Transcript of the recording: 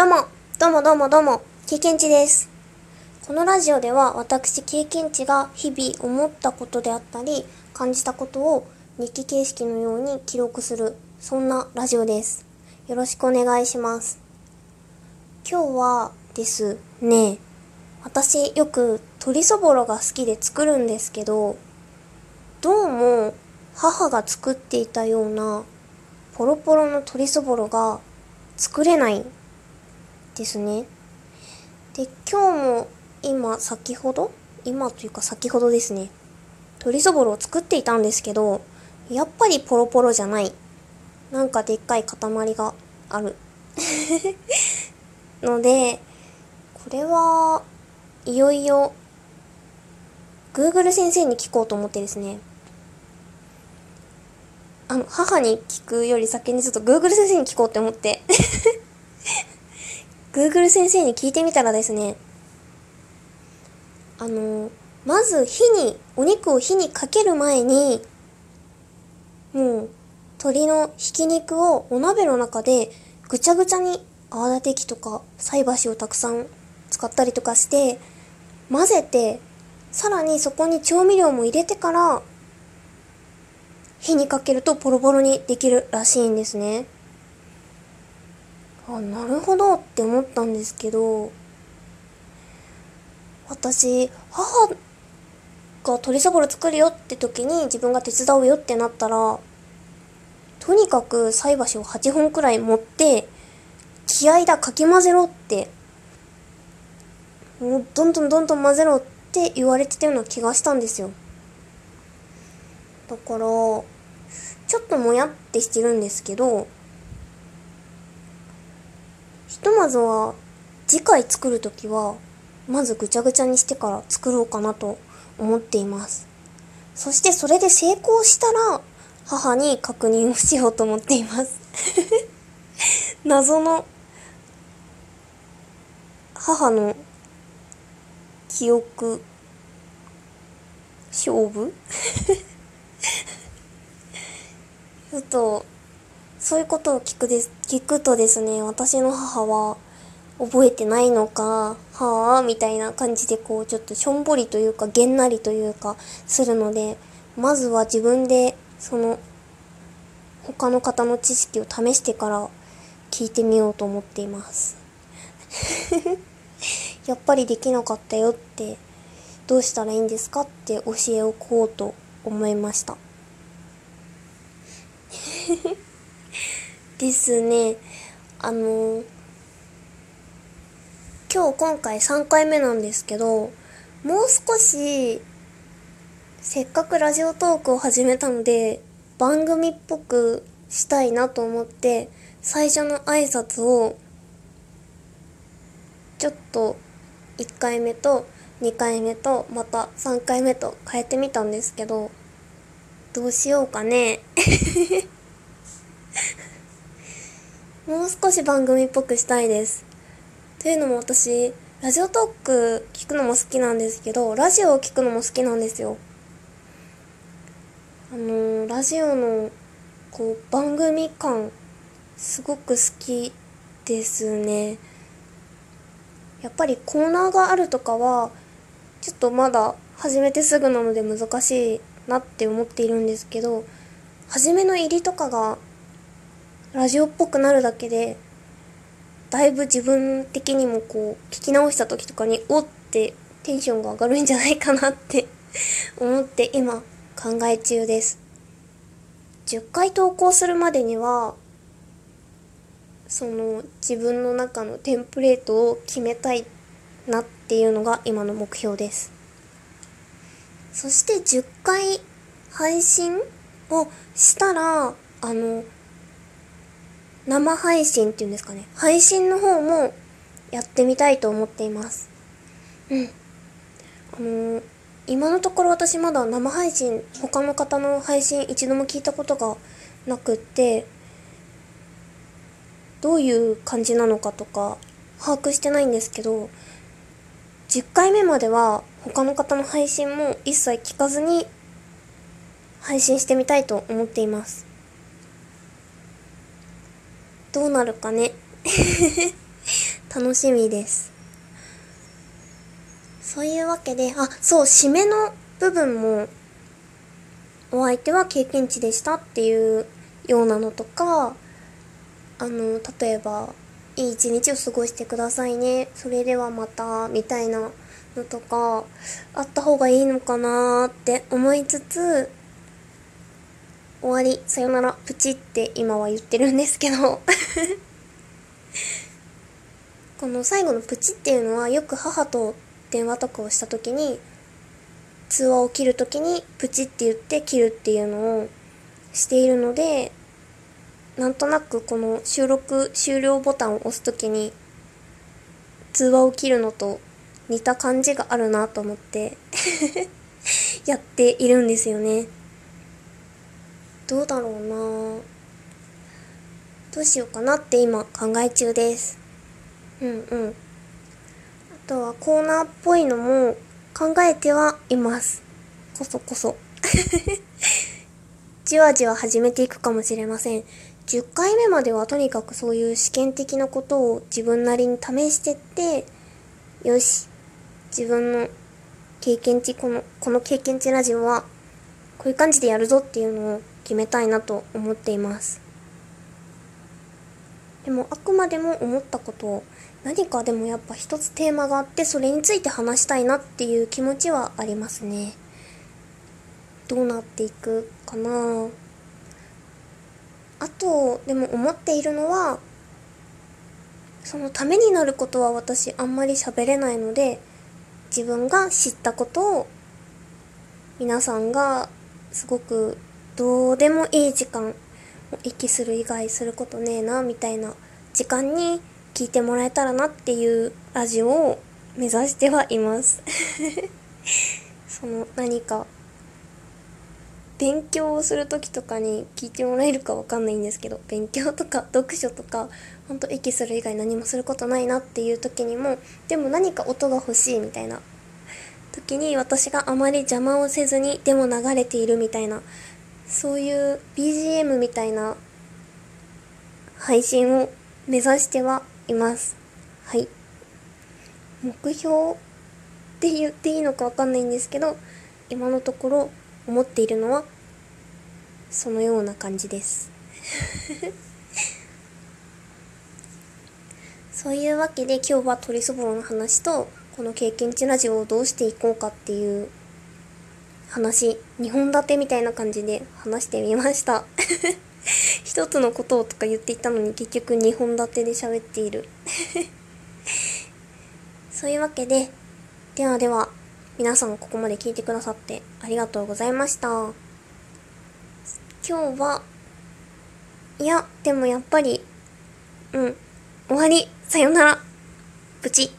どうも、どうもどうもどうも、経験値です。このラジオでは私経験値が日々思ったことであったり、感じたことを日記形式のように記録する、そんなラジオです。よろしくお願いします。今日はですね、私よく鶏そぼろが好きで作るんですけど、どうも母が作っていたようなポロポロの鶏そぼろが作れないですね。で、今日も今先ほど今というか先ほどですね。鶏そぼろを作っていたんですけど、やっぱりポロポロじゃない。なんかでっかい塊がある。ので、これはいよいよ Google 先生に聞こうと思ってですね。あの、母に聞くより先にちょっと Google 先生に聞こうって思って。Google 先生に聞いてみたらですね、あの、まず火に、お肉を火にかける前に、もう、鶏のひき肉をお鍋の中でぐちゃぐちゃに泡立て器とか菜箸をたくさん使ったりとかして、混ぜて、さらにそこに調味料も入れてから、火にかけるとポロポロにできるらしいんですね。あ、なるほどって思ったんですけど、私、母が鶏そぼろ作るよって時に自分が手伝うよってなったら、とにかく菜箸を8本くらい持って、気合だ、かき混ぜろって、もうどんどんどんどん混ぜろって言われてたような気がしたんですよ。だから、ちょっともやってしてるんですけど、ひとまずは次回作るときは、まずぐちゃぐちゃにしてから作ろうかなと思っています。そしてそれで成功したら、母に確認をしようと思っています。謎の、母の記憶、勝負？ちょっと、そういうことを聞くです、聞くとですね、私の母は、覚えてないのか、はあ、みたいな感じでこう、ちょっとしょんぼりというか、げんなりというか、するので、まずは自分で、その、他の方の知識を試してから聞いてみようと思っています。やっぱりできなかったよって、どうしたらいいんですかって教えをこうと思いました。ですね。あの、今日今回3回目なんですけど、もう少し、せっかくラジオトークを始めたので、番組っぽくしたいなと思って、最初の挨拶を、ちょっと1回目と2回目とまた3回目と変えてみたんですけど、どうしようかね。もう少し番組っぽくしたいです。というのも私、ラジオトーク聞くのも好きなんですけど、ラジオを聞くのも好きなんですよ。あのー、ラジオの、こう、番組感、すごく好きですね。やっぱりコーナーがあるとかは、ちょっとまだ始めてすぐなので難しいなって思っているんですけど、初めの入りとかが、ラジオっぽくなるだけで、だいぶ自分的にもこう、聞き直した時とかに、おってテンションが上がるんじゃないかなって 思って今考え中です。10回投稿するまでには、その自分の中のテンプレートを決めたいなっていうのが今の目標です。そして10回配信をしたら、あの、生配信っていうんですかね。配信の方もやってみたいと思っています。うん。あのー、今のところ私まだ生配信、他の方の配信一度も聞いたことがなくって、どういう感じなのかとか把握してないんですけど、10回目までは他の方の配信も一切聞かずに配信してみたいと思っています。どうなるかね。楽しみです。そういうわけであそう締めの部分もお相手は経験値でしたっていうようなのとかあの例えば「いい一日を過ごしてくださいね。それではまた」みたいなのとかあった方がいいのかなって思いつつ終わりさよならプチって今は言ってるんですけど。この最後のプチっていうのはよく母と電話とかをした時に通話を切る時にプチって言って切るっていうのをしているのでなんとなくこの収録終了ボタンを押す時に通話を切るのと似た感じがあるなと思って やっているんですよね。どうだろうなどうしようかなって今考え中です。うんうん。あとはコーナーっぽいのも考えてはいます。こそこそ。じわじわ始めていくかもしれません。10回目まではとにかくそういう試験的なことを自分なりに試してってよし。自分の経験値このこの経験値ラジオはこういう感じでやるぞっていうのを決めたいなと思っています。でもあくまでも思ったこと何かでもやっぱ一つテーマがあってそれについて話したいなっていう気持ちはありますね。どうなっていくかな。あとでも思っているのはそのためになることは私あんまり喋れないので自分が知ったことを皆さんがすごくどうでもいい時間息する以外することねえなみたいな時間に聞いてもらえたらなっていうラジオを目指してはいます。その何か勉強をする時とかに聞いてもらえるかわかんないんですけど勉強とか読書とかほんと息する以外何もすることないなっていう時にもでも何か音が欲しいみたいな時に私があまり邪魔をせずにでも流れているみたいなそういう BGM みたいな配信を目指してはいます。はい。目標って言っていいのかわかんないんですけど今のところ思っているのはそのような感じです。そういうわけで今日は鳥そぼろの話とこの経験値ラジオをどうしていこうかっていう話2本立てみたいな感じで話してみました。一つのことをとか言っていたのに結局2本立てで喋っている。そういうわけでではでは皆さんここまで聞いてくださってありがとうございました。今日はいやでもやっぱりうん終わり。さよなら。プチ